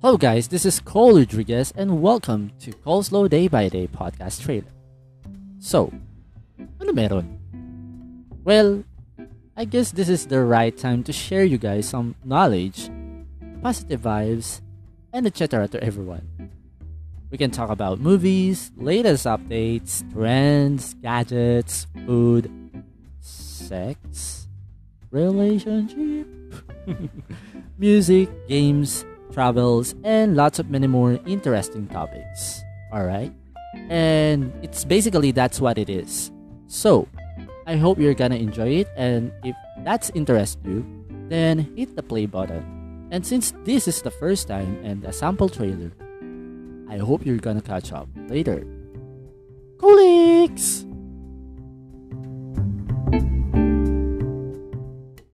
Hello guys, this is Cole Rodriguez and welcome to Cole's Slow Day by Day podcast trailer. So, ano meron? Well, I guess this is the right time to share you guys some knowledge, positive vibes, and etc. to everyone. We can talk about movies, latest updates, trends, gadgets, food, sex, relationship, music, games, travels, and lots of many more interesting topics. Alright? And it's basically that's what it is. So, I hope you're gonna enjoy it, and if that's interest you, then hit the play button. And since this is the first time and a sample trailer, I hope you're gonna catch up later.